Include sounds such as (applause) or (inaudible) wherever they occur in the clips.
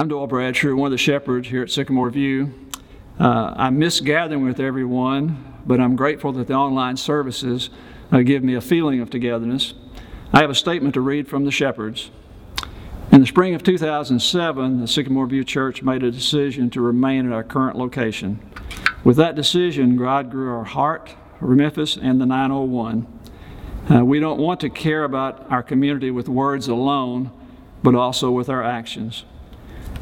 I'm Doyle Bradsher, one of the shepherds here at Sycamore View. Uh, I miss gathering with everyone, but I'm grateful that the online services uh, give me a feeling of togetherness. I have a statement to read from the shepherds. In the spring of 2007, the Sycamore View Church made a decision to remain at our current location. With that decision, God grew our heart, for Memphis, and the 901. Uh, we don't want to care about our community with words alone, but also with our actions.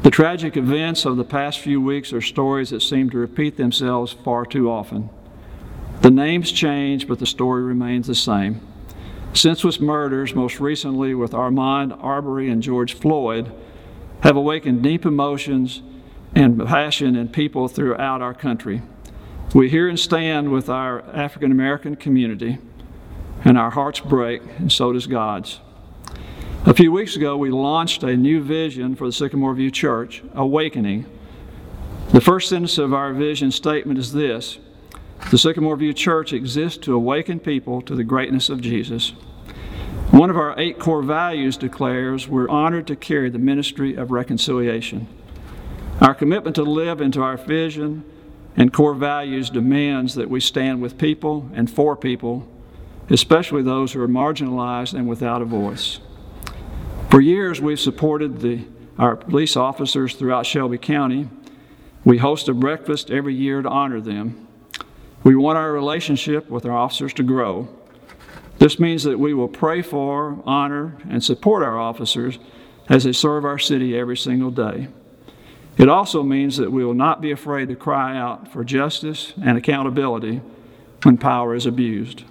The tragic events of the past few weeks are stories that seem to repeat themselves far too often. The names change, but the story remains the same. Senseless murders, most recently with Ahmaud Arbery and George Floyd, have awakened deep emotions and passion in people throughout our country. We hear and stand with our African American community, and our hearts break, and so does God's. A few weeks ago, we launched a new vision for the Sycamore View Church, Awakening. The first sentence of our vision statement is this The Sycamore View Church exists to awaken people to the greatness of Jesus. One of our eight core values declares we're honored to carry the ministry of reconciliation. Our commitment to live into our vision and core values demands that we stand with people and for people, especially those who are marginalized and without a voice. For years, we've supported the, our police officers throughout Shelby County. We host a breakfast every year to honor them. We want our relationship with our officers to grow. This means that we will pray for, honor, and support our officers as they serve our city every single day. It also means that we will not be afraid to cry out for justice and accountability when power is abused.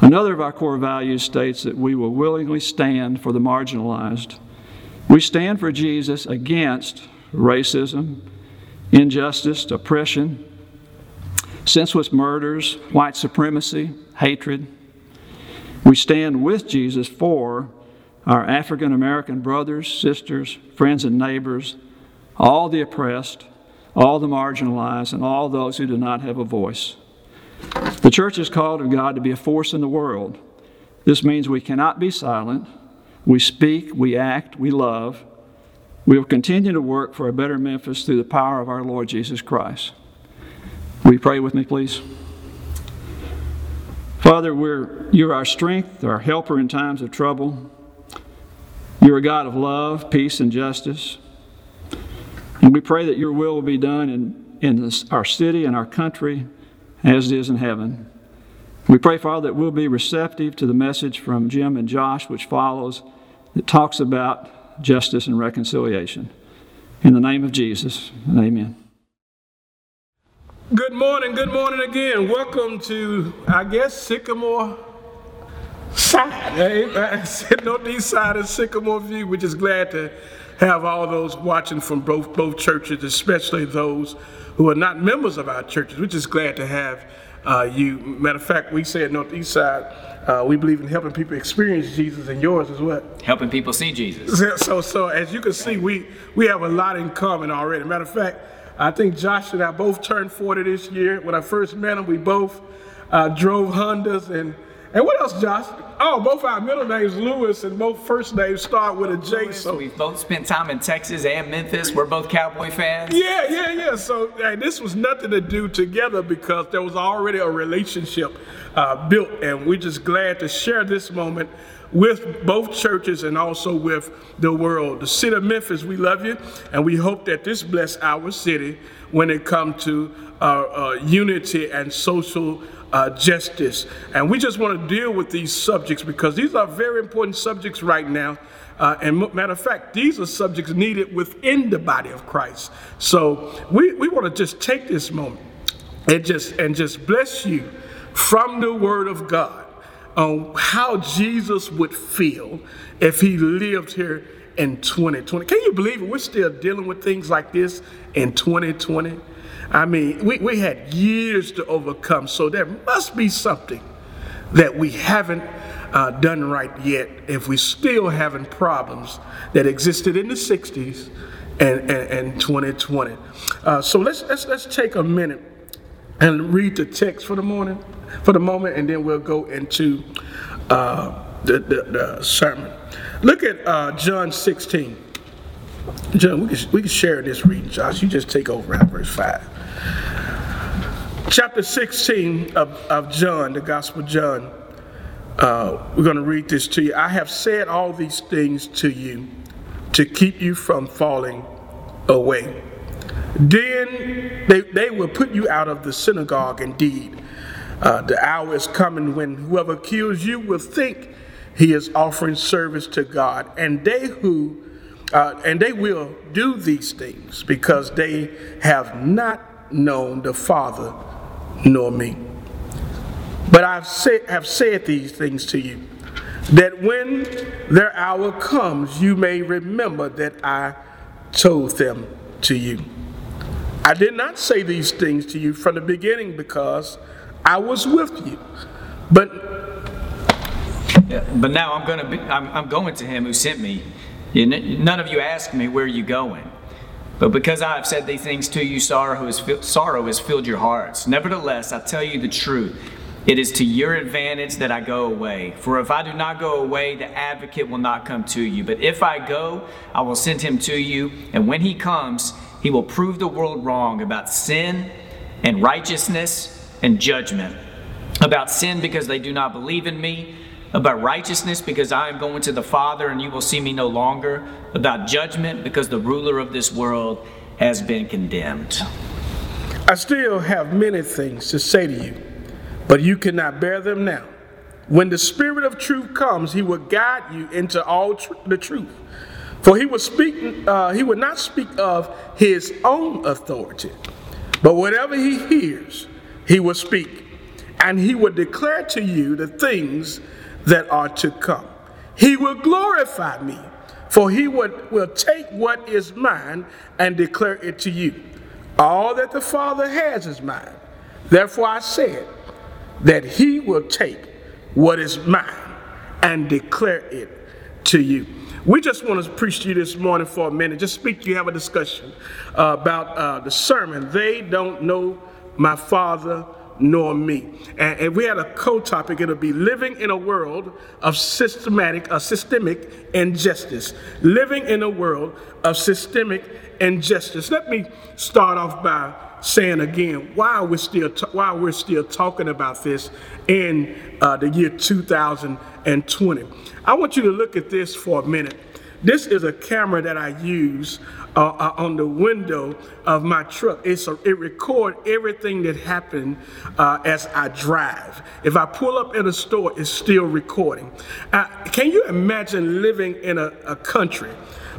Another of our core values states that we will willingly stand for the marginalized. We stand for Jesus against racism, injustice, oppression, senseless murders, white supremacy, hatred. We stand with Jesus for our African American brothers, sisters, friends, and neighbors, all the oppressed, all the marginalized, and all those who do not have a voice. The church is called of God to be a force in the world. This means we cannot be silent. We speak, we act, we love. We will continue to work for a better Memphis through the power of our Lord Jesus Christ. Will you pray with me, please? Father, we're, you're our strength, our helper in times of trouble. You're a God of love, peace, and justice. And we pray that your will will be done in, in this, our city and our country as it is in heaven. We pray, Father, that we'll be receptive to the message from Jim and Josh, which follows, that talks about justice and reconciliation. In the name of Jesus, amen. Good morning, good morning again. Welcome to, I guess, Sycamore side. Hey, sitting on the east side of Sycamore View. We're just glad to have all those watching from both, both churches, especially those who are not members of our churches. We're just glad to have uh, you. Matter of fact, we say at Northeast Side, uh, we believe in helping people experience Jesus, and yours is what? Helping people see Jesus. So, so as you can see, we we have a lot in common already. Matter of fact, I think Josh and I both turned 40 this year. When I first met him, we both uh, drove Hondas and and what else, Josh? Oh, both our middle names, Lewis, and both first names start with a J. Lewis, so we've both spent time in Texas and Memphis. We're both Cowboy fans. Yeah, yeah, yeah. So hey, this was nothing to do together because there was already a relationship uh, built, and we're just glad to share this moment with both churches and also with the world. The city of Memphis, we love you, and we hope that this bless our city when it comes to uh, uh, unity and social uh, justice. And we just want to deal with these subjects because these are very important subjects right now. Uh, and matter of fact, these are subjects needed within the body of Christ. So we, we want to just take this moment and just and just bless you from the Word of God on how Jesus would feel if he lived here in 2020. Can you believe it? We're still dealing with things like this in 2020. I mean, we, we had years to overcome, so there must be something that we haven't uh, done right yet if we're still having problems that existed in the 60s and, and, and 2020. Uh, so let's, let's, let's take a minute and read the text for the morning, for the moment, and then we'll go into uh, the, the, the, sermon. Look at uh, John 16. John, we can, we can share this reading, Josh. You just take over at verse 5. Chapter 16 of, of John, the Gospel of John. Uh, we're going to read this to you. I have said all these things to you to keep you from falling away. Then they, they will put you out of the synagogue indeed. Uh, the hour is coming when whoever kills you will think he is offering service to God, and they who uh, and they will do these things because they have not known the Father nor me. But I have said these things to you, that when their hour comes, you may remember that I told them to you. I did not say these things to you from the beginning because I was with you. But but now I'm going to be I'm, I'm going to him who sent me. None of you asked me where are you going. But because I have said these things to you, sorrow has, sorrow has filled your hearts. Nevertheless, I tell you the truth. It is to your advantage that I go away. For if I do not go away, the advocate will not come to you. But if I go, I will send him to you. And when he comes, he will prove the world wrong about sin and righteousness and judgment. About sin because they do not believe in me about righteousness because I am going to the Father and you will see me no longer, about judgment because the ruler of this world has been condemned. I still have many things to say to you, but you cannot bear them now. When the Spirit of truth comes, he will guide you into all tr- the truth. For he will speak, uh, he will not speak of his own authority, but whatever he hears, he will speak, and he will declare to you the things that are to come. He will glorify me, for he would, will take what is mine and declare it to you. All that the Father has is mine. Therefore I said that he will take what is mine and declare it to you. We just want to preach to you this morning for a minute, just speak to you, have a discussion uh, about uh, the sermon. They don't know my Father nor me. And if we had a co-topic, it'll be living in a world of systematic, a systemic injustice. Living in a world of systemic injustice. Let me start off by saying again why we're still why we're still talking about this in uh, the year 2020. I want you to look at this for a minute. This is a camera that I use uh, on the window of my truck. It's a, it records everything that happened uh, as I drive. If I pull up in a store, it's still recording. Uh, can you imagine living in a, a country,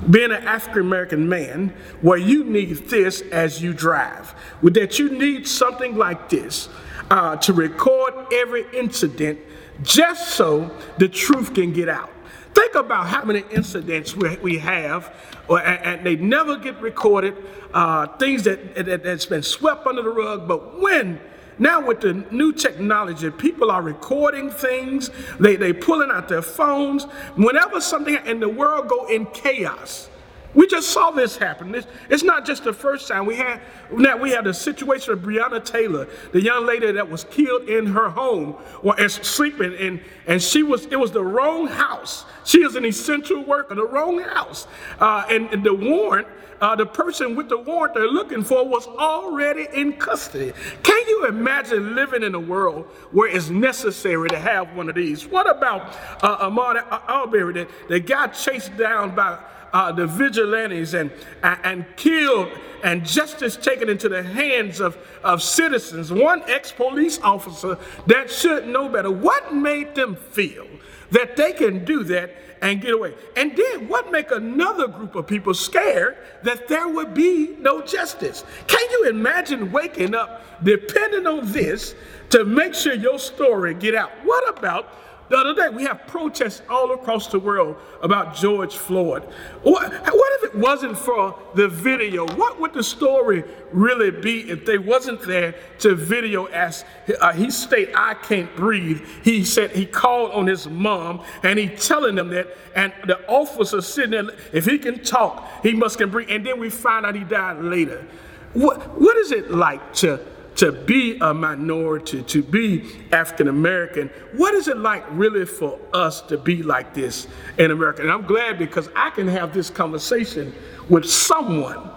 being an African American man, where you need this as you drive? With That you need something like this uh, to record every incident just so the truth can get out. Think about how many incidents we, we have, or, and, and, they never get recorded, uh, things that, that, that's been swept under the rug. But when, now with the new technology, people are recording things, they, they pulling out their phones. Whenever something in the world go in chaos, we just saw this happen. It's, it's not just the first time. We had now we had the situation of Breonna Taylor, the young lady that was killed in her home or as sleeping, and, and she was it was the wrong house. She is an essential worker, the wrong house. Uh, and, and, the warrant, uh, the person with the warrant they're looking for was already in custody. Can you imagine living in a world where it's necessary to have one of these? What about uh, Ahmaud Arbery that, that got chased down by uh, the vigilantes and, and killed and justice taken into the hands of, of citizens, one ex police officer that should know better. What made them feel that they can do that and get away? And then what make another group of people scared that there would be no justice? Can you imagine waking up depending on this to make sure your story get out? What about the other day, we have protests all across the world about George Floyd. What, what if it wasn't for the video? What would the story really be if they wasn't there to video as uh, he stated, I can't breathe. He said he called on his mom and he telling them that, and the officer sitting there, if he can talk, he must can breathe. And then we find out he died later. What, what is it like to to be a minority, to be African American. What is it like really for us to be like this in America? And I'm glad because I can have this conversation with someone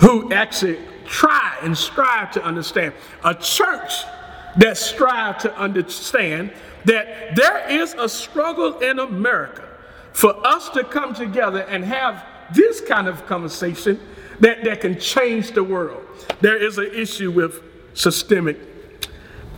who actually try and strive to understand. A church that strive to understand that there is a struggle in America for us to come together and have this kind of conversation that, that can change the world. There is an issue with systemic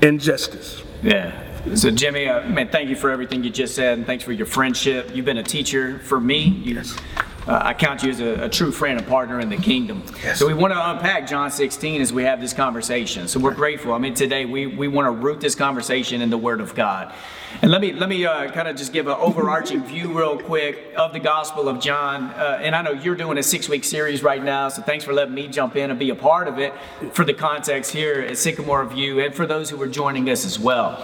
injustice. Yeah. So, Jimmy, uh, man, thank you for everything you just said, and thanks for your friendship. You've been a teacher for me. You, yes uh, I count you as a, a, true friend and partner in the kingdom. Yes. So we want to unpack John 16 as we have this conversation. So we're grateful. I mean, today we, we want to root this conversation in the Word of God. And let me let me uh, kind of just give an overarching (laughs) view real quick of the Gospel of John. Uh, and I know you're doing a six week series right now, so thanks for letting me jump in and be a part of it for the context here at Sycamore View and for those who are joining us as well.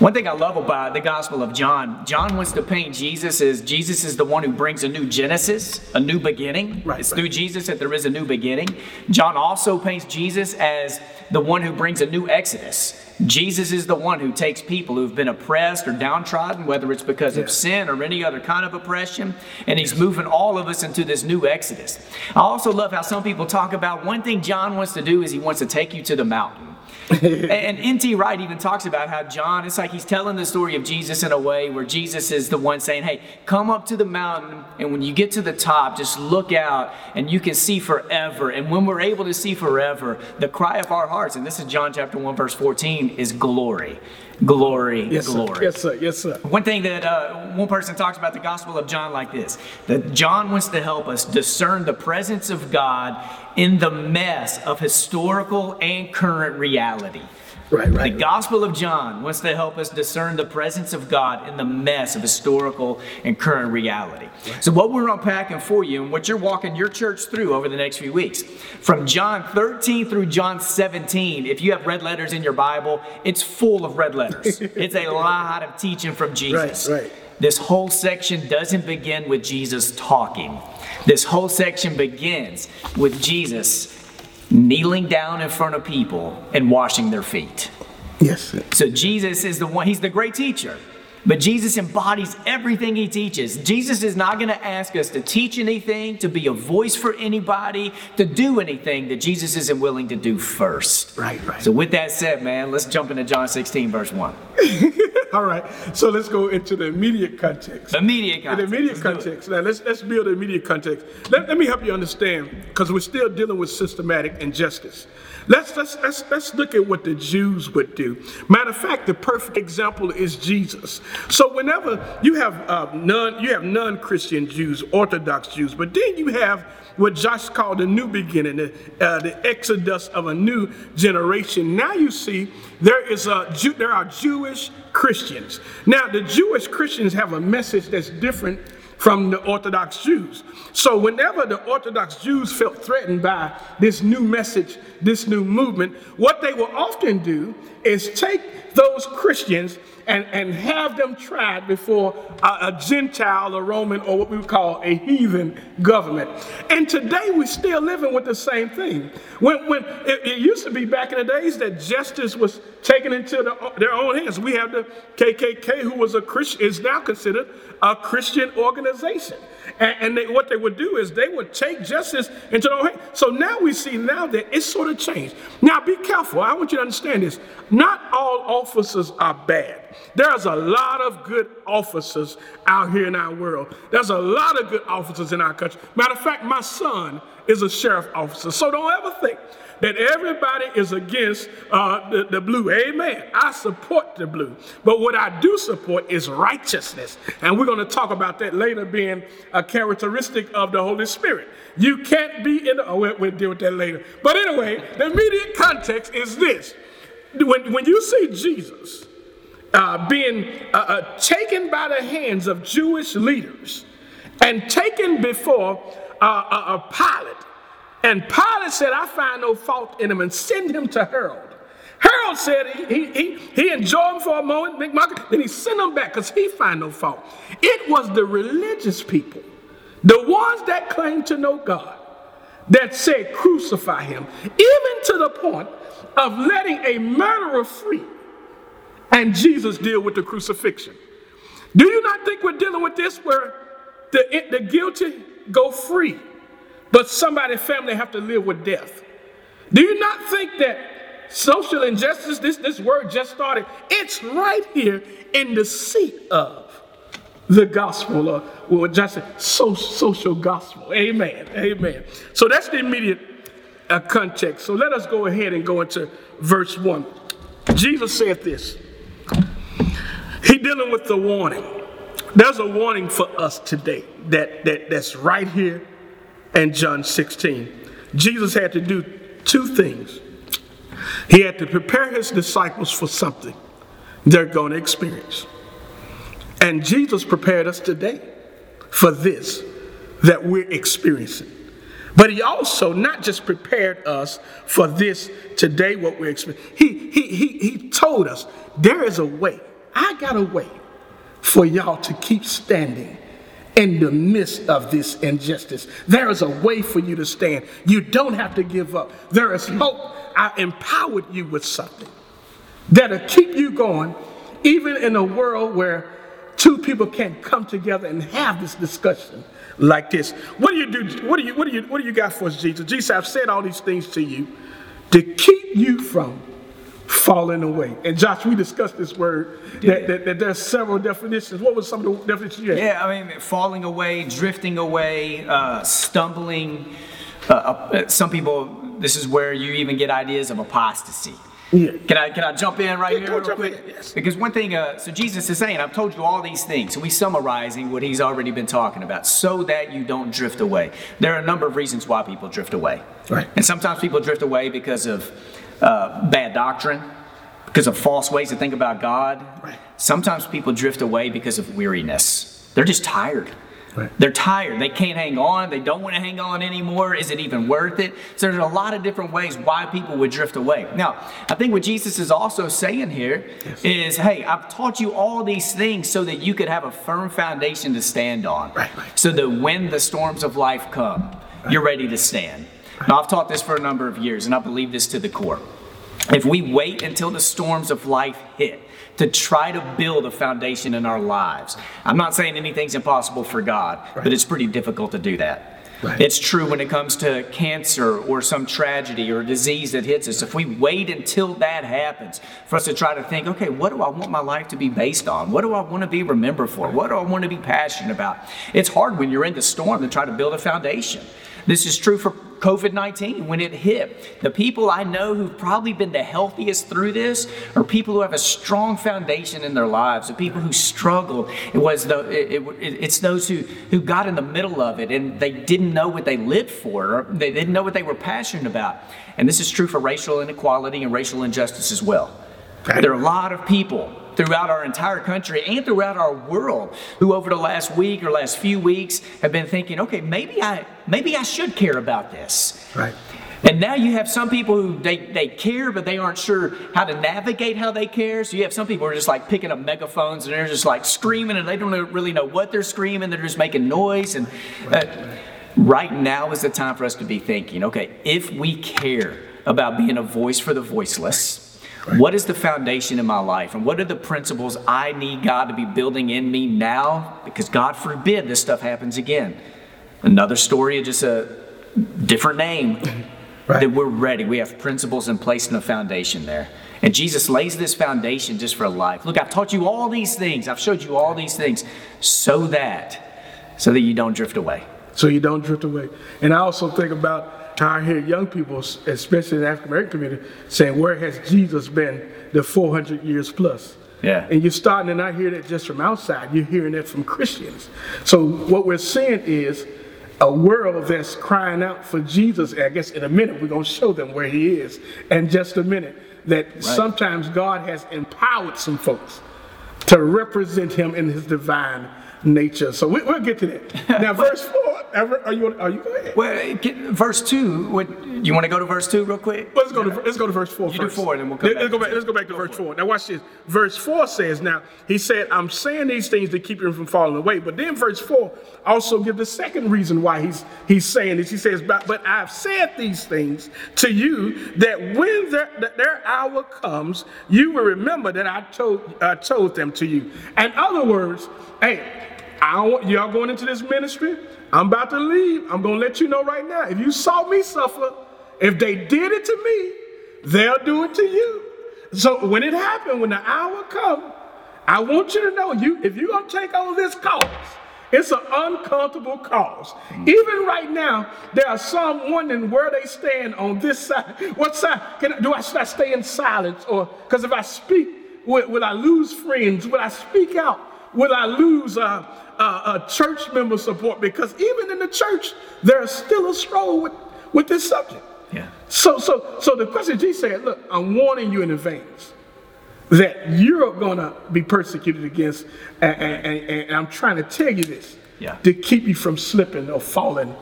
One thing I love about the Gospel of John, John wants to paint Jesus as Jesus is the one who brings a new Genesis, a new beginning. Right, it's right. through Jesus that there is a new beginning. John also paints Jesus as the one who brings a new Exodus. Jesus is the one who takes people who've been oppressed or downtrodden, whether it's because of sin or any other kind of oppression, and he's moving all of us into this new Exodus. I also love how some people talk about one thing John wants to do is he wants to take you to the mountain (laughs) and N.T. Wright even talks about how John, it's like he's telling the story of Jesus in a way where Jesus is the one saying, Hey, come up to the mountain, and when you get to the top, just look out and you can see forever. And when we're able to see forever, the cry of our hearts, and this is John chapter 1, verse 14, is glory glory, yes, glory. Sir. Yes, sir. Yes, sir. One thing that uh, one person talks about the Gospel of John like this that John wants to help us discern the presence of God in the mess of historical and current reality. Right, right. The Gospel of John wants to help us discern the presence of God in the mess of historical and current reality. Right. So, what we're unpacking for you and what you're walking your church through over the next few weeks, from John 13 through John 17, if you have red letters in your Bible, it's full of red letters. (laughs) it's a lot of teaching from Jesus. Right, right. This whole section doesn't begin with Jesus talking. This whole section begins with Jesus kneeling down in front of people and washing their feet. Yes. So Jesus is the one, he's the great teacher. But Jesus embodies everything he teaches. Jesus is not going to ask us to teach anything, to be a voice for anybody, to do anything that Jesus isn't willing to do first. Right, right. So, with that said, man, let's jump into John 16, verse 1. (laughs) All right. So let's go into the immediate context. Immediate context. The immediate let's context. Now let's let's build the immediate context. Let, let me help you understand, because we're still dealing with systematic injustice. Let's, let's, let's, let's look at what the Jews would do. Matter of fact, the perfect example is Jesus. So whenever you have uh, non, you have non-Christian Jews, Orthodox Jews, but then you have what Josh called the new beginning, the, uh, the exodus of a new generation. Now you see there is a there are Jewish Christians. Now the Jewish Christians have a message that's different from the Orthodox Jews. So, whenever the Orthodox Jews felt threatened by this new message, this new movement, what they will often do is take those Christians and, and have them tried before a, a, Gentile, a Roman, or what we would call a heathen government. And today we're still living with the same thing. When, when it, it used to be back in the days that justice was taken into the, their own hands. We have the KKK, who was a Christian, is now considered a Christian organization. And, and they, what they would do is they would take justice into their own hands. So now we see now that it's sort of changed. Now be careful. I want you to understand this. Not all officers are bad. There's a lot of good officers out here in our world. There's a lot of good officers in our country. Matter of fact, my son is a sheriff officer. So don't ever think that everybody is against uh, the, the blue. Amen. I support the blue. But what I do support is righteousness. And we're going to talk about that later being a characteristic of the Holy Spirit. You can't be in the, oh, we'll, we'll deal with that later. But anyway, the immediate context is this. When, when you see Jesus, uh, being uh, uh, taken by the hands of Jewish leaders and taken before uh, a, a Pilate. And Pilate said, I find no fault in him and send him to Herod. Herod said he, he, he enjoyed him for a moment, then he sent him back because he find no fault. It was the religious people, the ones that claim to know God, that said, Crucify him, even to the point of letting a murderer free. And Jesus deal with the crucifixion. Do you not think we're dealing with this where the, the guilty go free, but somebody family have to live with death? Do you not think that social injustice, this, this word just started, it's right here in the seat of the gospel, or well, just so, social gospel. Amen. Amen. So that's the immediate uh, context. So let us go ahead and go into verse 1. Jesus said this. He dealing with the warning. There's a warning for us today that, that, that's right here in John 16. Jesus had to do two things. He had to prepare his disciples for something they're going to experience. And Jesus prepared us today for this that we're experiencing. But he also not just prepared us for this today, what we're experiencing. He, he, he, he told us there is a way. I got a way for y'all to keep standing in the midst of this injustice. There is a way for you to stand. You don't have to give up. There is hope. I empowered you with something that'll keep you going, even in a world where two people can't come together and have this discussion like this. What do you do? What do you what do you what do you got for us, Jesus? Jesus, I've said all these things to you to keep you from falling away. And Josh, we discussed this word that, that, that, there's several definitions. What was some of the definitions you had? Yeah, I mean, falling away, drifting away, uh, stumbling. Uh, uh, some people, this is where you even get ideas of apostasy. Yeah. Can I can I jump in right yeah, here? Real quick? Yes. Because one thing, uh, so Jesus is saying, I've told you all these things. So he's summarizing what he's already been talking about, so that you don't drift away. There are a number of reasons why people drift away. Right. And sometimes people drift away because of uh, bad doctrine, because of false ways to think about God. Right. Sometimes people drift away because of weariness. They're just tired. Right. They're tired. They can't hang on. They don't want to hang on anymore. Is it even worth it? So there's a lot of different ways why people would drift away. Now, I think what Jesus is also saying here yes. is, hey, I've taught you all these things so that you could have a firm foundation to stand on. Right, right. So that when the storms of life come, you're ready to stand. Now, I've taught this for a number of years, and I believe this to the core. If we wait until the storms of life hit, to try to build a foundation in our lives. I'm not saying anything's impossible for God, right. but it's pretty difficult to do that. Right. It's true when it comes to cancer or some tragedy or disease that hits us. If we wait until that happens for us to try to think, okay, what do I want my life to be based on? What do I want to be remembered for? What do I want to be passionate about? It's hard when you're in the storm to try to build a foundation. This is true for COVID 19 when it hit. The people I know who've probably been the healthiest through this are people who have a strong foundation in their lives, the people who struggled. It was the, it, it, it's those who, who got in the middle of it and they didn't know what they lived for, or they didn't know what they were passionate about. And this is true for racial inequality and racial injustice as well. There are a lot of people throughout our entire country and throughout our world who over the last week or last few weeks have been thinking, okay, maybe I maybe I should care about this. Right. And now you have some people who they, they care, but they aren't sure how to navigate how they care. So you have some people who are just like picking up megaphones and they're just like screaming and they don't really know what they're screaming. They're just making noise. And uh, right now is the time for us to be thinking, okay, if we care about being a voice for the voiceless, Right. What is the foundation in my life? And what are the principles I need God to be building in me now? Because God forbid this stuff happens again. Another story of just a different name. (laughs) Right. That we're ready. We have principles in place and a foundation there. And Jesus lays this foundation just for life. Look, I've taught you all these things. I've showed you all these things so that, so that you don't drift away. So you don't drift away. And I also think about I hear young people, especially in the African American community, saying, Where has Jesus been the 400 years plus? Yeah. And you're starting to not hear that just from outside, you're hearing that from Christians. So what we're seeing is a world that's crying out for Jesus. I guess in a minute we're going to show them where he is. In just a minute, that right. sometimes God has empowered some folks to represent him in his divine nature. So we, will get to that. (laughs) Now, verse 4 Ever, are you? Are you? Go ahead. Well, get, verse two. What you want to go to verse two real quick? Let's go to let's go to verse four You do four, and then we'll come Let- Let's back go back. Let's go back to Go verse it. four. Now watch this. Verse four says, "Now he said, I'm saying these things to keep you from falling away." But then verse four also gives the second reason why he's he's saying this. He says, "But, but I've said these things to you that when their, that their hour comes, you will remember that I told I told them to you." In other words, hey. I want y'all going into this ministry. I'm about to leave. I'm gonna let you know right now. If you saw me suffer, if they did it to me, they'll do it to you. So when it happened, when the hour comes, I want you to know you if you're gonna take on this cause, it's an uncomfortable cause. Even right now, there are some wondering where they stand on this side. What side? Can, do I should I stay in silence or because if I speak, will, will I lose friends? Will I speak out? Will I lose uh, uh, uh, church member support? Because even in the church, there's still a struggle with, with this subject. Yeah. So, so, so the question Jesus said, look, I'm warning you in advance that you're gonna be persecuted against, and, and, and, and I'm trying to tell you this Yeah. to keep you from slipping or falling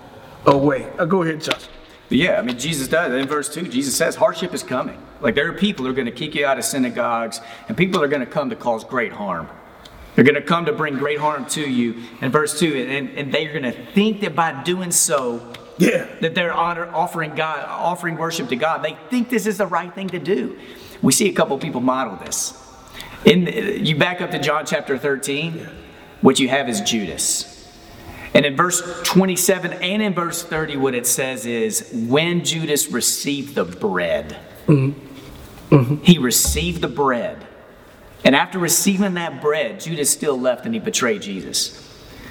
away. Uh, go ahead, Justin. Yeah, I mean, Jesus does. In verse 2, Jesus says hardship is coming. Like, there are people who are going to kick you out of synagogues, and people are going to come to cause great harm. They're going to come to bring great harm to you. In verse 2, and, and they're going to think that by doing so, Yeah. that they're honor, offering God, offering worship to God. They think this is the right thing to do. We see a couple people model this. In you back up to John chapter 13, what you have is Judas. And in verse 27 and in verse 30, what it says is when Judas received the bread, mm-hmm. Mm-hmm. he received the bread. And after receiving that bread, Judas still left and he betrayed Jesus.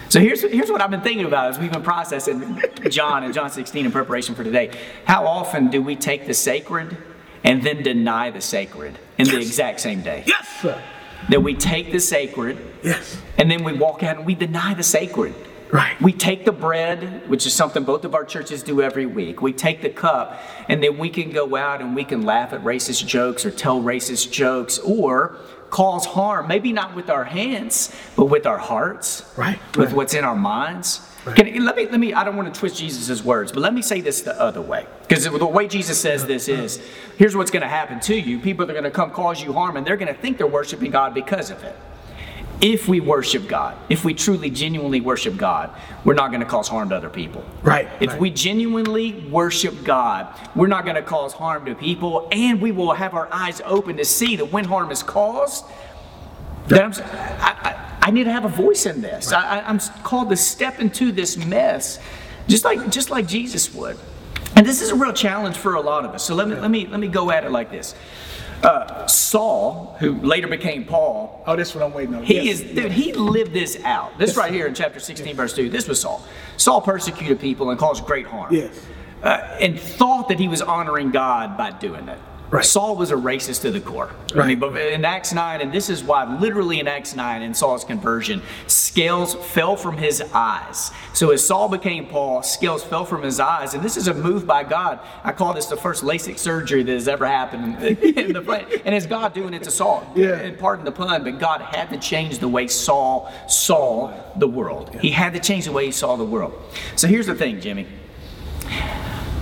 So here's, here's what I've been thinking about as we've been processing John and John 16 in preparation for today. How often do we take the sacred and then deny the sacred in the exact same day? Yes, sir. That we take the sacred Yes. and then we walk out and we deny the sacred. Right. We take the bread, which is something both of our churches do every week. We take the cup, and then we can go out and we can laugh at racist jokes or tell racist jokes or cause harm, maybe not with our hands, but with our hearts, Right, with right. what's in our minds. Can, let me, let me, I don't want to twist Jesus' words, but let me say this the other way. Because the way Jesus says this is here's what's going to happen to you. People are going to come cause you harm, and they're going to think they're worshiping God because of it. If we worship God, if we truly, genuinely worship God, we're not going to cause harm to other people. Right, If right. we genuinely worship God, we're not going to cause harm to people, and we will have our eyes open to see that when harm is caused, that I'm, I, I, I need to have a voice in this. I, I, I'm called to step into this mess, just like just like Jesus would. And this is a real challenge for a lot of us. So let me let me let me go at it like this. Uh, Saul, who later became Paul, Oh, this one I'm waiting on. he Yes. is, dude, he lived this out. This right here in chapter 16, verse 2, this was Saul. Saul persecuted people and caused great harm. Yes. Uh, and thought that he was honoring God by doing it. Right. Saul was a racist to the core. I Right. mean, but in Acts 9, and this is why literally in Acts 9, in Saul's conversion, scales fell from his eyes. So as Saul became Paul, scales fell from his eyes. And this is a move by God. I call this the first LASIK surgery that has ever happened in, (laughs) in the planet. And it's God doing it to Saul. Yeah. And pardon the pun, but God had to change the way Saul saw the world. He had to change the way he saw the world. So here's the thing, Jimmy.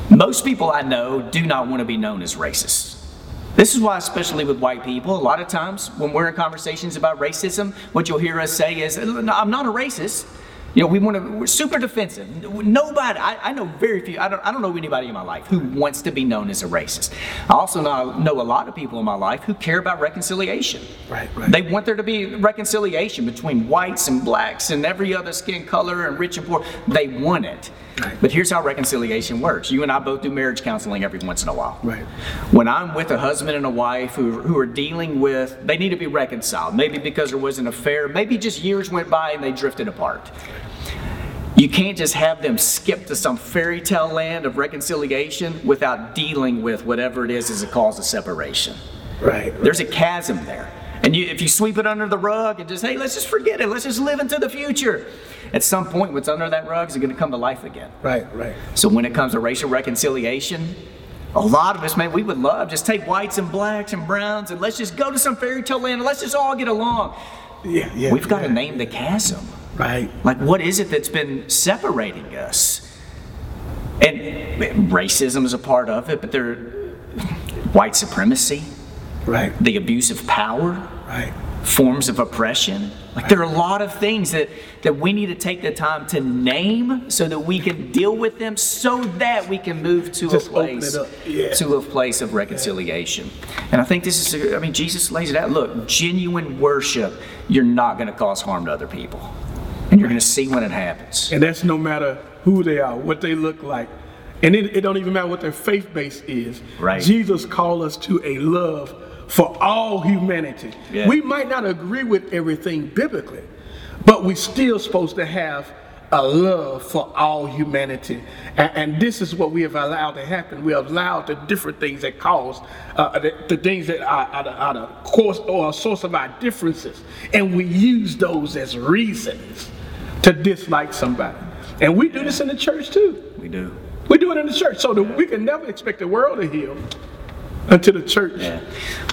Most people I know do not want to be known as racist. This is why, especially with white people, a lot of times when we're in conversations about racism, what you'll hear us say is, I'm not a racist. You know, we want to, we're super defensive. Nobody, I, I know very few, I don't, I don't know anybody in my life who wants to be known as a racist. I also know, know a lot of people in my life who care about reconciliation. Right, right. They want there to be reconciliation between whites and blacks and every other skin color and rich and poor. They want it. Right. But here's how reconciliation works. You and I both do marriage counseling every once in a while. Right. When I'm with a husband and a wife who, who are dealing with, they need to be reconciled. Maybe because there was an affair, maybe just years went by and they drifted apart. You can't just have them skip to some fairy tale land of reconciliation without dealing with whatever it is as a cause of separation. Right. There's a chasm there. And you, if you sweep it under the rug and just, hey, let's just forget it, let's just live into the future. At some point, what's under that rug is going to come to life again. Right. Right. So when it comes to racial reconciliation, a lot of us, man, we would love just take whites and blacks and browns and let's just go to some fairy tale land and let's just all get along. Yeah. Yeah. We've got yeah. to name the chasm. Right. Like, what is it that's been separating us? And racism is a part of it, but there, white supremacy, Right. the abuse of power, Right. forms of oppression. Like there are a lot of things that, that we need to take the time to name so that we can deal with them so that we can move to Just a place. Yeah. to a place of reconciliation. And I think this is I mean Jesus lays it out. Look, genuine worship, you're not going to cause harm to other people. And you're going to see when it happens. And that's no matter who they are, what they look like. And it, it don't even matter what their faith base is. Right. Jesus called us to a love for all humanity. Yeah. We might not agree with everything biblically, but we're still supposed to have a love for all humanity. And, and this is what we have allowed to happen. We have allowed the different things that cause, uh, the, the things that are, are, the, are the cause or a source of our differences. And we use those as reasons to dislike somebody. And we do this in the church too. We do. We do it in the church. So that we can never expect the world to heal until the church. Yeah.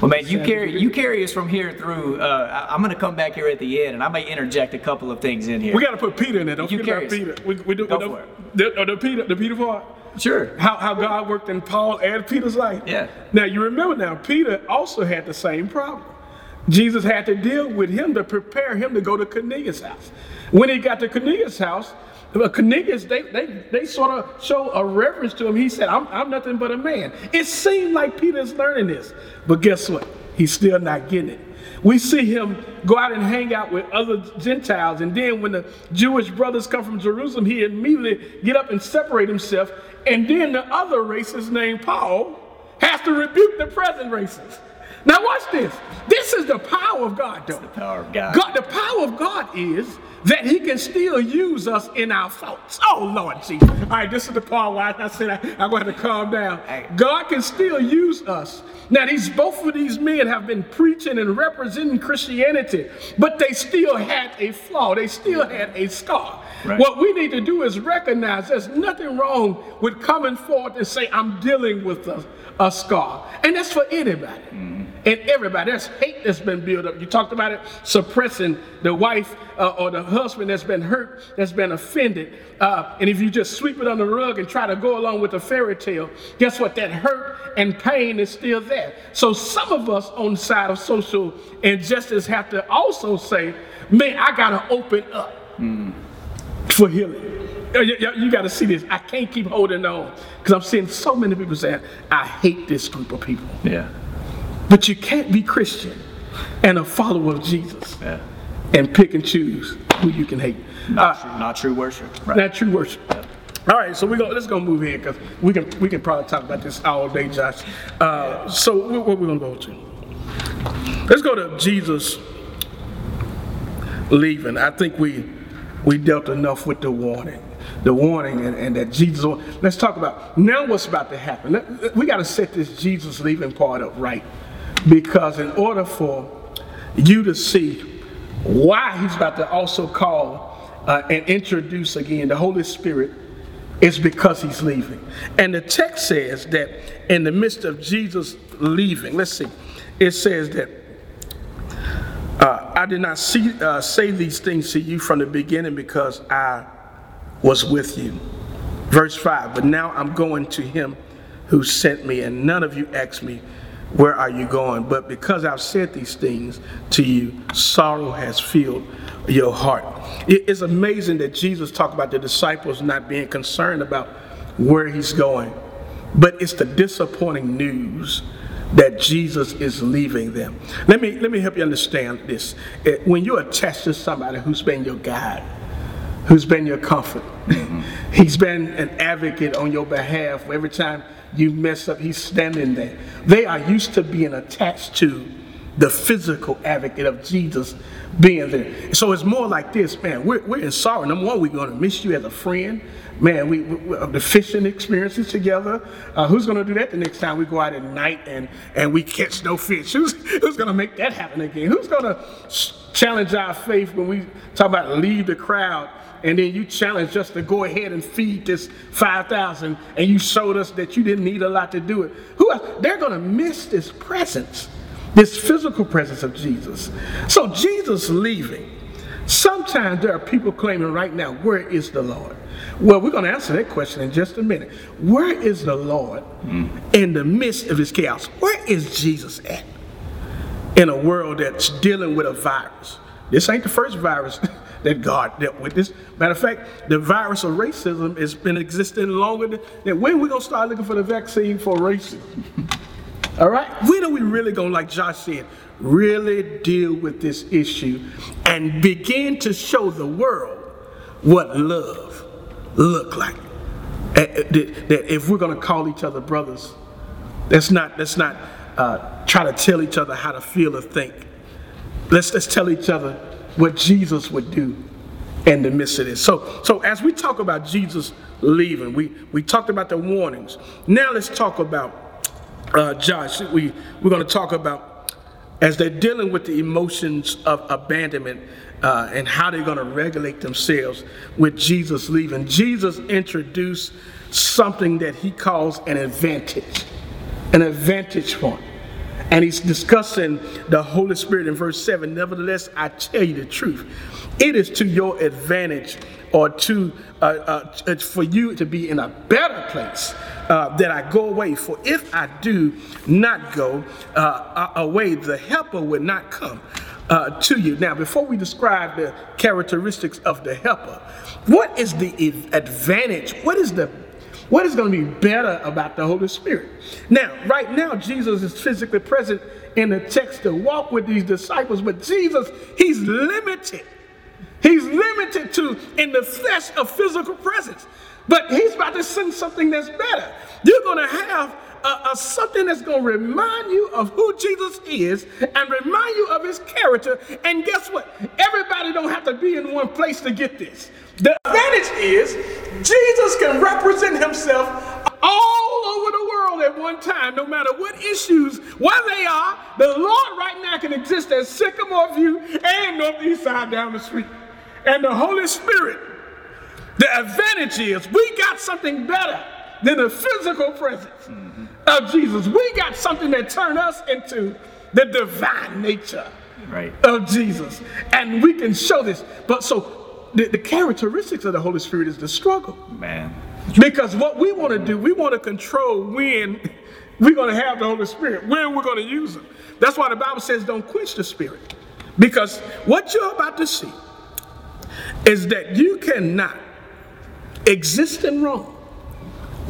Well, man, you carry you carry us from here through. Uh, I'm going to come back here at the end, and I may interject a couple of things in here. We got to put Peter in there. Don't You forget about carry us. Peter. We, we do Go the, for it. The, uh, the Peter, the Peter part. sure. How, how God worked in Paul and Peter's life. Yeah. Now you remember now, Peter also had the same problem. Jesus had to deal with him to prepare him to go to Cornelius' house. When he got to Cornelius' house, Cornelius, they, they, they sort of show a reverence to him. He said, I'm, I'm nothing but a man. It seemed like Peter's learning this, but guess what? He's still not getting it. We see him go out and hang out with other Gentiles, and then when the Jewish brothers come from Jerusalem, he immediately get up and separate himself. And then the other racist named Paul has to rebuke the present racists. Now watch this. This is the power of God, though. The power of God. God, the power of God is that He can still use us in our faults. Oh Lord Jesus! All right, this is the part where I, said I, I'm going to calm down. God can still use us. Now, these both of these men have been preaching and representing Christianity, but they still had a flaw. They still had a scar. Right. What we need to do is recognize there's nothing wrong with coming forward and say, I'm dealing with a, a scar. And that's for anybody. Mm. And everybody, there's hate that's been built up. You talked about it, suppressing the wife uh, or the husband that's been hurt, that's been offended. Uh, and if you just sweep it under the rug and try to go along with the fairy tale, guess what? That hurt and pain is still there. So some of us on the side of social injustice have to also say, man, I got to open up for healing. Uh, You, you- you got to see this. I can't keep holding on because I'm seeing so many people saying, I hate this group of people. Yeah. But you can't be Christian and a follower of Jesus Yeah. and pick and choose who you can hate. Not, Uh, true, not true worship. Right. not true worship. All right, so we go. Let's go move here because we can we can probably talk about this all day, Josh. Uh, so wh- what we gonna go to? Let's go to Jesus leaving. I think we we dealt enough with the warning, the warning, and, and that Jesus. Let's talk about now what's about to happen. Let- we got to set this Jesus leaving part up right, because in order for you to see why he's about to also call uh, and introduce again the Holy Spirit is because he's leaving. And the text says that in the midst of Jesus leaving, let's see, it says that uh, I did not see, uh, say these things to you from the beginning because I was with you. Verse 5 But now I'm going to him who sent me, and none of you asked me, Where are you going? But because I've said these things to you, sorrow has filled your heart. It's amazing that Jesus talked about the disciples not being concerned about where he's going, but it's the disappointing news that Jesus is leaving them. Let me let me help you understand this. Eh, When you're attached to somebody who's been your guide, who's been your comfort. (laughs) he's been an advocate on your behalf. Every time you mess up, he's standing there. They are used to being attached to the physical advocate of Jesus being there. So it's more like this, man. We're, we're in sorrow. Number one, we're going to miss you as a friend. Man, we, we the fishing experiences together. Uh, who's going to do that the next time we go out at night and, and we catch no fish? Who's, who's going to make that happen again? Who's going to challenge our faith when we talk about leave the crowd and then you challenged us to go ahead and feed this 5,000 and you showed us that you didn't need a lot to do it. Who else? They're going to miss this presence, this physical presence of Jesus. So Jesus leaving Sometimes there are people claiming right now, where is the Lord? Well, we're going to answer that question in just a minute. Where is the Lord mm. in the midst of his chaos? Where is Jesus at in a world that's dealing with a virus? This ain't the first virus (laughs) that God dealt with. This matter of fact, the virus of racism has been existing longer than, when we gonna start looking for the vaccine for racism. All right, when are we really gonna, like Josh said, really deal with this issue and begin to show the world what love look like? That if we're gonna call each other brothers, let's not let's not uh, try to tell each other how to feel or think. Let's let's tell each other what Jesus would do in the midst of this. So, so as we talk about Jesus leaving, we, we talked about the warnings. Now let's talk about uh, Josh. We, we're going to talk about as they're dealing with the emotions of abandonment uh, and how they're going to regulate themselves with Jesus leaving. Jesus introduced something that he calls an advantage, an advantage point. And he's discussing the Holy Spirit in verse 7. Nevertheless, I tell you the truth. It is to your advantage or to uh, uh, for you to be in a better place uh, that I go away. For if I do not go uh, away, the helper will not come uh, to you. Now, before we describe the characteristics of the helper, what is the advantage? What is the what is going to be better about the Holy Spirit? Now, right now, Jesus is physically present in the text to walk with these disciples, but Jesus, he's limited. He's limited to in the flesh of physical presence. But he's about to send something that's better. You're going to have a, a something that's going to remind you of who Jesus is and remind you of his character. And guess what? Everybody don't have to be in one place to get this. The advantage is Jesus can represent himself all over the world at one time, no matter what issues, where they are. The Lord right now can exist at Sycamore View and Northeast Side down the street. And the Holy Spirit, the advantage is we got something better than the physical presence mm-hmm. of Jesus. We got something that turned us into the divine nature right. of Jesus. And we can show this. But so the, the characteristics of the Holy Spirit is the struggle. Man. Because what we want to do, we want to control when we're going to have the Holy Spirit, when we're going to use them. That's why the Bible says don't quench the Spirit. Because what you're about to see is that you cannot exist in Rome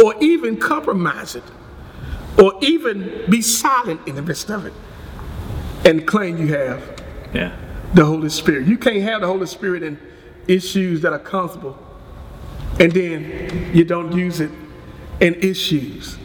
or even compromise it or even be silent in the midst of it and claim you have yeah. the Holy Spirit. You can't have the Holy Spirit in issues that are comfortable, and then you don't use it in issues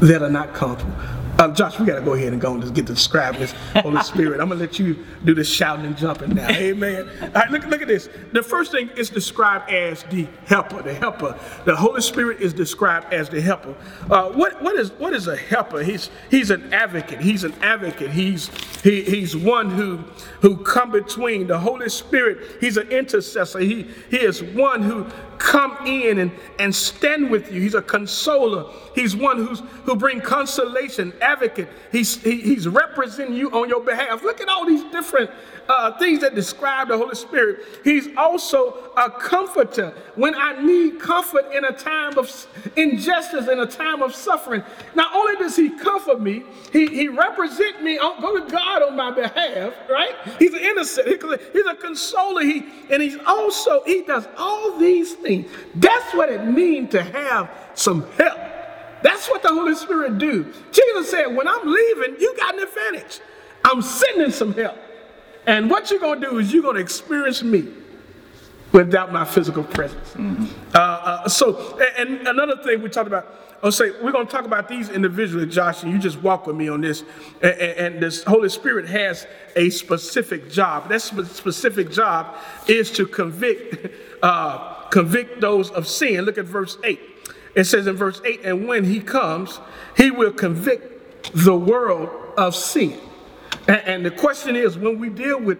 that are not comfortable. Uh, Josh, we got to go ahead and go and just get to describe this Holy (laughs) Spirit. I'm going to let you do the shouting and jumping now. Amen. All right, look, look at this. The first thing is described as the helper. The helper. The Holy Spirit is described as the helper. Uh, what, what, is, what is a helper? He's, he's an advocate. He's an advocate. He's, he, he's one who, who come between. The Holy Spirit, he's an intercessor. He, he is one who come in and, and stand with you. He's a consoler. He's one who's, who bring consolation, advocate. He's, he, he's representing you on your behalf. Look at all these different uh, things that describe the Holy Spirit. He's also a comforter when I need comfort in a time of injustice, in a time of suffering. Not only does he comfort me, he, he represents me, on, go to God on my behalf, right? He's an innocent, he's a consoler, he, and he's also, he does all these things. That's what it means to have some help. That's what the Holy Spirit do. Jesus said, when I'm leaving, you got an advantage. I'm sending some help. And what you're going to do is you're going to experience me without my physical presence. Mm-hmm. Uh, uh, so, and, another thing we talked about, I'll say, we're going to talk about these individually, Josh, and you just walk with me on this. And, and this Holy Spirit has a specific job. That specific job is to convict, (laughs) uh, convict those of sin. Look at verse 8. It says in verse 8, and when he comes, he will convict the world of sin. And, and the question is when we deal with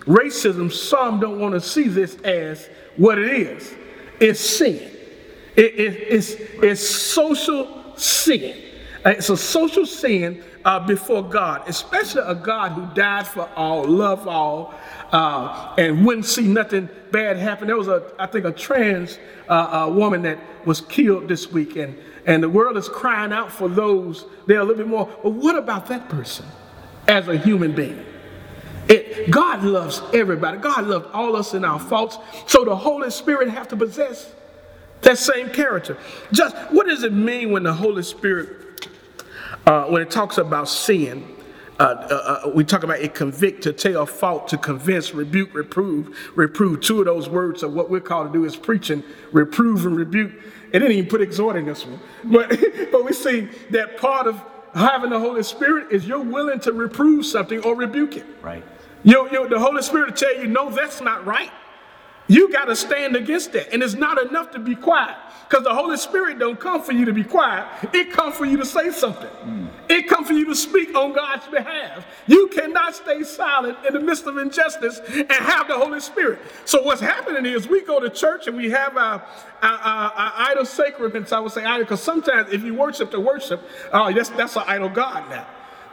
racism, some don't want to see this as what it is it's sin, it, it, it's, it's social sin. It's a social sin uh, before God, especially a God who died for all, loved all, uh, and wouldn't see nothing bad happen. There was a, I think, a trans uh, woman that was killed this week, and, and the world is crying out for those there a little bit more. But what about that person as a human being? It, God loves everybody. God loved all us in our faults. So the Holy Spirit have to possess that same character. Just what does it mean when the Holy Spirit, uh, when it talks about sin, uh, uh, uh, we talk about it convict, to tell fault, to convince, rebuke, reprove, reprove. Two of those words of what we're called to do is preaching, reprove, and rebuke. It didn't even put exhort in this one. But, (laughs) but we see that part of having the Holy Spirit is you're willing to reprove something or rebuke it. Right. You, you, the Holy Spirit will tell you, no, that's not right. You got to stand against that. And it's not enough to be quiet because the Holy Spirit don't come for you to be quiet. It comes for you to say something. Mm. It comes for you to speak on God's behalf. You cannot stay silent in the midst of injustice and have the Holy Spirit. So what's happening is we go to church and we have our, our, our, our idol sacraments. I would say idol because sometimes if you worship the worship, oh, that's, that's an idol God now.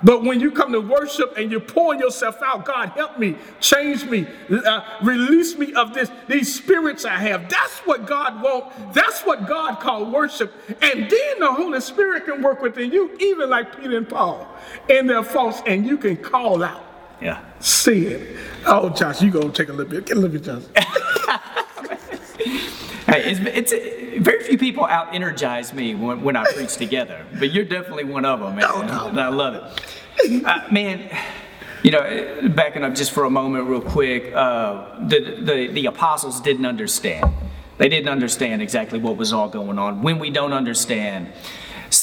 But when you come to worship and you're pouring yourself out, God, help me, change me, uh, release me of this, these spirits I have. That's what God wants. That's what God called worship. And then the Holy Spirit can work within you, even like Peter and Paul in their faults, and you can call out. Yeah. See it. Oh, Josh, you gonna take a little bit. Get a little bit, Josh. (laughs) hey, it's, it's, very few people out energize me when, when I preach together, but you're definitely one of them, man. No, no. I love it. Uh, man, you know, backing up just for a moment, real quick, uh, the, the, the apostles didn't understand. They didn't understand exactly what was all going on. When we don't understand,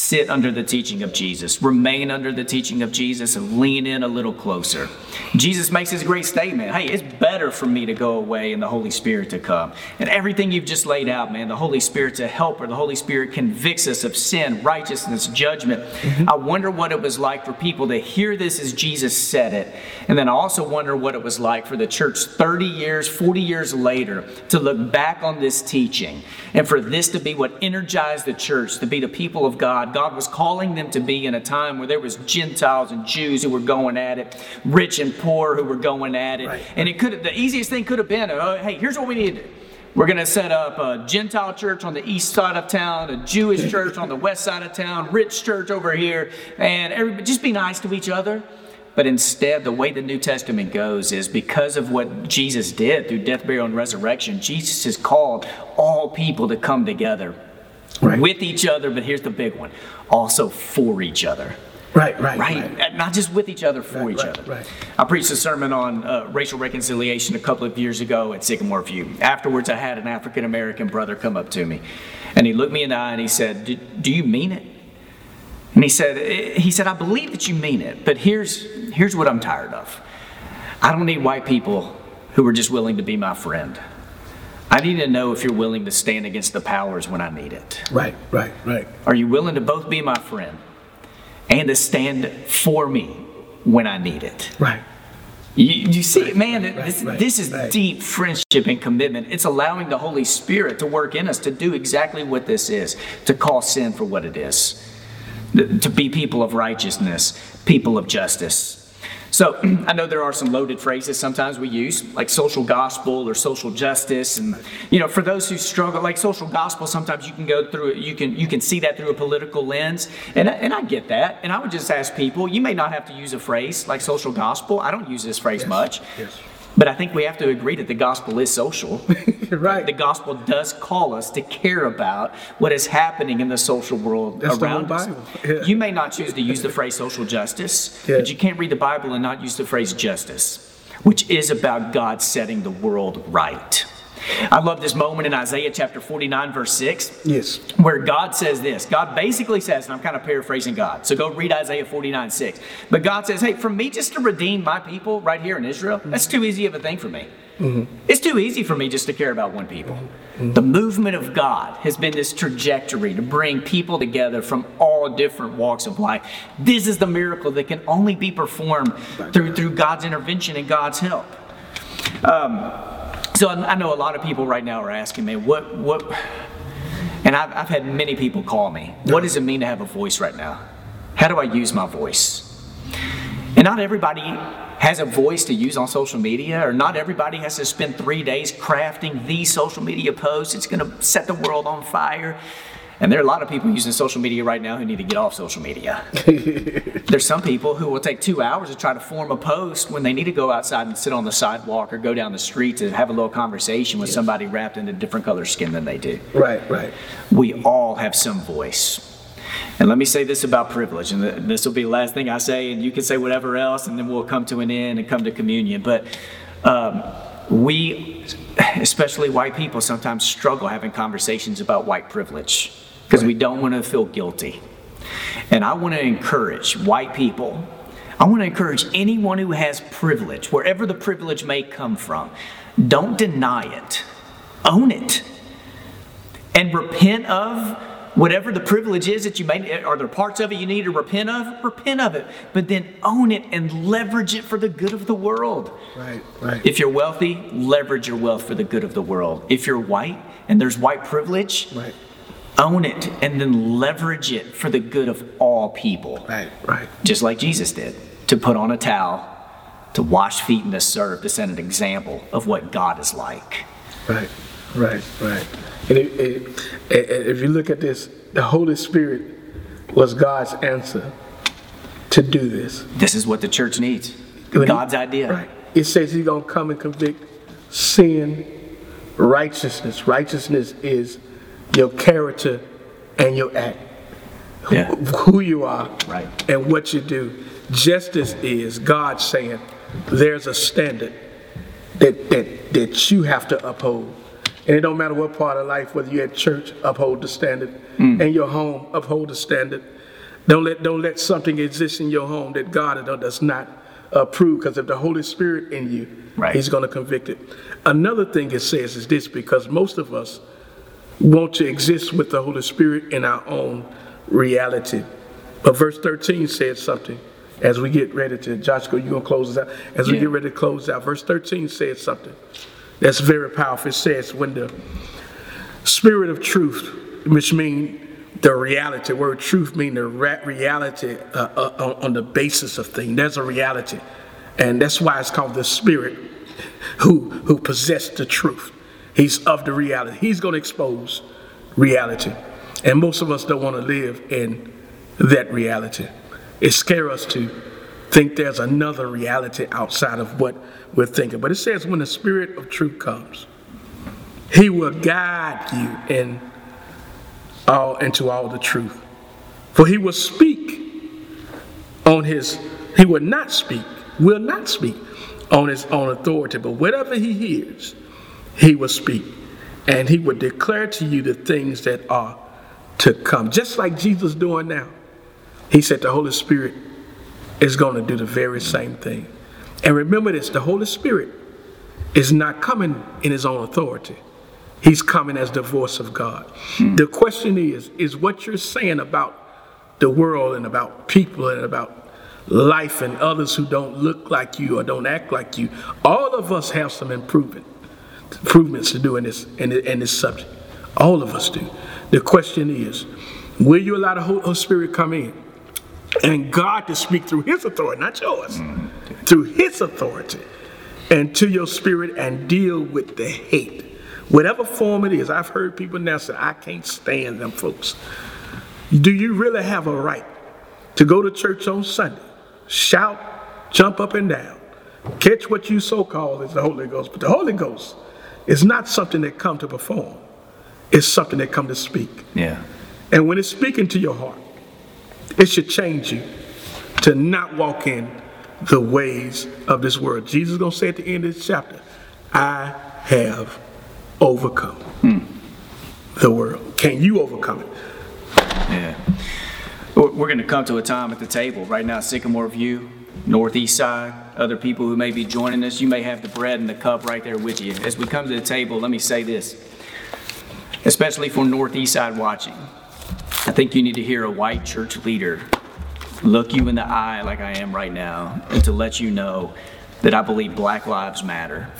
sit under the teaching of Jesus, remain under the teaching of Jesus, and lean in a little closer. Jesus makes this great statement Hey, it's better for me to go away and the Holy Spirit to come. And everything you've just laid out, man, the Holy Spirit's a helper. The Holy Spirit convicts us of sin, righteousness, judgment. Mm-hmm. I wonder what it was like for people to hear this as Jesus said it. And then I also wonder what it was like for the church 30 years, 40 years later to look back on this teaching and for this to be what energized the church, to be the people of God God. Was calling them to be in a time where there was Gentiles and Jews who were going at it, rich and poor who were going at it. Right. And it could the easiest thing could have been, oh, hey, here's what we need to do. We're going to set up a Gentile church on the east side of town, a Jewish (laughs) church on the west side of town, rich church over here, and everybody just be nice to each other. But instead, the way the New Testament goes is because of what Jesus did through death, burial, and resurrection, Jesus has called all people to come together right. with each other, but here's the big one also for each other. Right, right, right, right. Not just with each other, for right, each right, other. Right. I preached a sermon on uh, racial reconciliation a couple of years ago at Sycamore View. Afterwards, I had an African American brother come up to me, and he looked me in the eye and he said, "Do you mean it?" And he said, "He said I believe that you mean it, but here's here's what I'm tired of. I don't need white people who are just willing to be my friend." I need to know if you're willing to stand against the powers when I need it. Right, right, right. Are you willing to both be my friend and to stand for me when I need it? Right. You, you see, right, man, right, this, right, this is deep friendship and commitment. It's allowing the Holy Spirit to work in us to do exactly what this is to call sin for what it is, to be people of righteousness, people of justice. So (clears throat) I know there are some loaded phrases sometimes we use, like social gospel or social justice, and you know, for those who struggle, like social gospel, sometimes you can go through it, you can you can see that through a political lens, and and I get that. And I would just ask people, you may not have to use a phrase like social gospel. I don't use this phrase yes. much. Yes. But I think we have to agree that the gospel is social. (laughs) right. The gospel does call us to care about what is happening in the social world That's around us. (laughs) Yeah. You may not choose to use the phrase social justice, yeah. but you can't read the Bible and not use the phrase justice, which is about God setting the world right. I love this moment in Isaiah chapter 49, verse 6. Yes. Where God says this. God basically says, and I'm kind of paraphrasing God. So go read Isaiah 49, 6. But God says, hey, for me just to redeem my people right here in Israel, mm-hmm. that's too easy of a thing for me. Mm-hmm. It's too easy for me just to care about one people. Mm-hmm. The movement of God has been this trajectory to bring people together from all different walks of life. This is the miracle that can only be performed through, through God's intervention and God's help. Um, so I know a lot of people right now are asking me, what, what, and I've, I've had many people call me, what does it mean to have a voice right now? How do I use my voice? And not everybody has a voice to use on social media, or not everybody has to spend three days crafting the social media post. It's going to set the world on fire. And there are a lot of people using social media right now who need to get off social media. (laughs) There's some people who will take two hours to try to form a post when they need to go outside and sit on the sidewalk or go down the street to have a little conversation with somebody wrapped in a different color skin than they do. Right, right. We all have some voice. And let me say this about privilege, and this will be the last thing I say, and you can say whatever else, and then we'll come to an end and come to communion. But um, we, especially white people, sometimes struggle having conversations about white privilege because we don't want to feel guilty. And I want to encourage white people, I want to encourage anyone who has privilege, wherever the privilege may come from, don't deny it, own it, and repent of whatever the privilege is that you may, are there parts of it you need to repent of? Repent of it. But then own it and leverage it for the good of the world. Right, right. If you're wealthy, leverage your wealth for the good of the world. If you're white and there's white privilege, Right. own it and then leverage it for the good of all people. Right, right. Just like Jesus did to put on a towel, to wash feet, and to serve, to set an example of what God is like. Right, right, right. And it, it, it- if you look at this, the Holy Spirit was God's answer to do this. This is what the church needs When he- God's idea. Right. It says He's gonna come and convict sin, righteousness. Righteousness is your character and your act. Yeah. Who you are Right. and what you do. Justice is God saying there's a standard that, that, that you have to uphold. And it don't matter what part of life, whether you're at church, uphold the standard. Mm. and your home, uphold the standard. Don't let, don't let something exist in your home that God does not approve, because if the Holy Spirit in you, Right. He's going to convict it. Another thing it says is this, because most of us want to exist with the Holy Spirit in our own reality. But verse 13 says something as we get ready to, Joshua, you're going to close this out? As we Yeah. get ready to close out, verse 13 says something that's very powerful. It says, when the spirit of truth, which means the reality, word truth mean the reality uh, uh, on, on the basis of things. There's a reality. And that's why it's called the spirit who, who possessed the truth. He's of the reality. He's going to expose reality. And most of us don't want to live in that reality. It scares us to think there's another reality outside of what we're thinking. But it says when the spirit of truth comes, he will guide you in all into all the truth. For he will speak on his he will not speak, will not speak on his own authority, but whatever he hears, he will speak. And he will declare to you the things that are to come. Just like Jesus doing now. He said the Holy Spirit is going to do the very same thing. And remember this, the Holy Spirit is not coming in his own authority. He's coming as the voice of God. The question is, is what you're saying about the world and about people and about life and others who don't look like you or don't act like you. All of us have some improvement, improvements to do in this in, in this subject. All of us do. The question is, will you allow the Holy Spirit come in and God to speak through His authority, not yours, through His authority, and to your spirit and deal with the hate, whatever form it is. I've heard people now say, "I can't stand them folks." Do you really have a right to go to church on Sunday, shout, jump up and down, catch what you so call is the Holy Ghost? But the Holy Ghost is not something that come to perform; it's something that come to speak. Yeah. And when it's speaking to your heart, it should change you to not walk in the ways of this world. Jesus is going to say at the end of this chapter, I have overcome the world. Can you overcome it? Yeah. We're going to come to a time at the table right now, Sycamore View, Northeast Side. Other people who may be joining us, you may have the bread and the cup right there with you. As we come to the table, let me say this, especially for Northeast Side watching. I think you need to hear a white church leader look you in the eye like I am right now and to let you know that I believe black lives matter.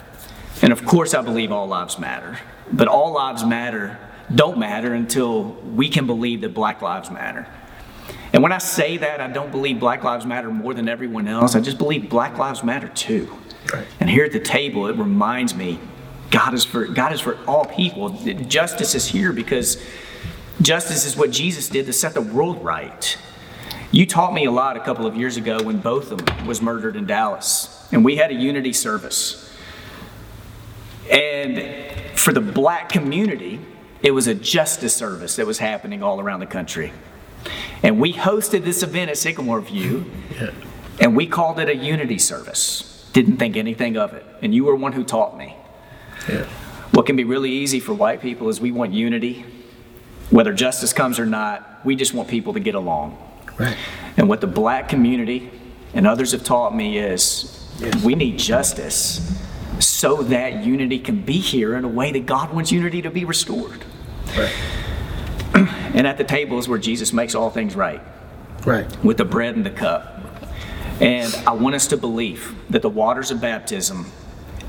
And of course, I believe all lives matter. But all lives matter don't matter until we can believe that black lives matter. And when I say that, I don't believe Black Lives Matter more than everyone else. I just believe Black Lives Matter too. Right. And here at the table, it reminds me God is for God is for all people. Justice is here because justice is what Jesus did to set the world right. You taught me a lot a couple of years ago when Botham was murdered in Dallas, and we had a unity service. And for the black community, it was a justice service that was happening all around the country. And we hosted this event at Sycamore View, and we called it a unity service. Didn't think anything of it. And you were one who taught me. Yeah. What can be really easy for white people is we want unity. Whether justice comes or not, we just want people to get along. Right. And what the black community and others have taught me is Yes. we need justice so that unity can be here in a way that God wants unity to be restored. Right. (clears throat) And at the table is where Jesus makes all things right Right. with the bread and the cup. And I want us to believe that the waters of baptism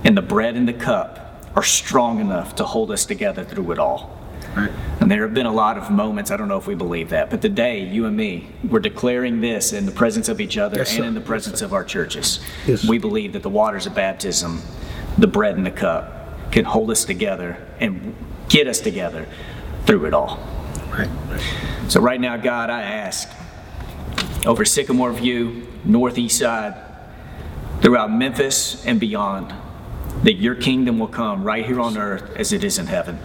and the bread and the cup are strong enough to hold us together through it all. Right. And there have been a lot of moments, I don't know if we believe that, but today, you and me, we're declaring this in the presence of each other Yes, and sir. in the presence of our churches. Yes. We believe that the waters of baptism, the bread and the cup, can hold us together and get us together through it all. Right. So, right now, God, I ask over Sycamore View, Northeast Side, throughout Memphis and beyond, that your kingdom will come right here on earth as it is in heaven.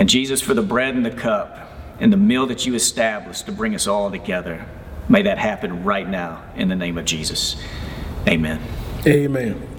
And Jesus, for the bread and the cup and the meal that you established to bring us all together, may that happen right now in the name of Jesus. Amen. Amen.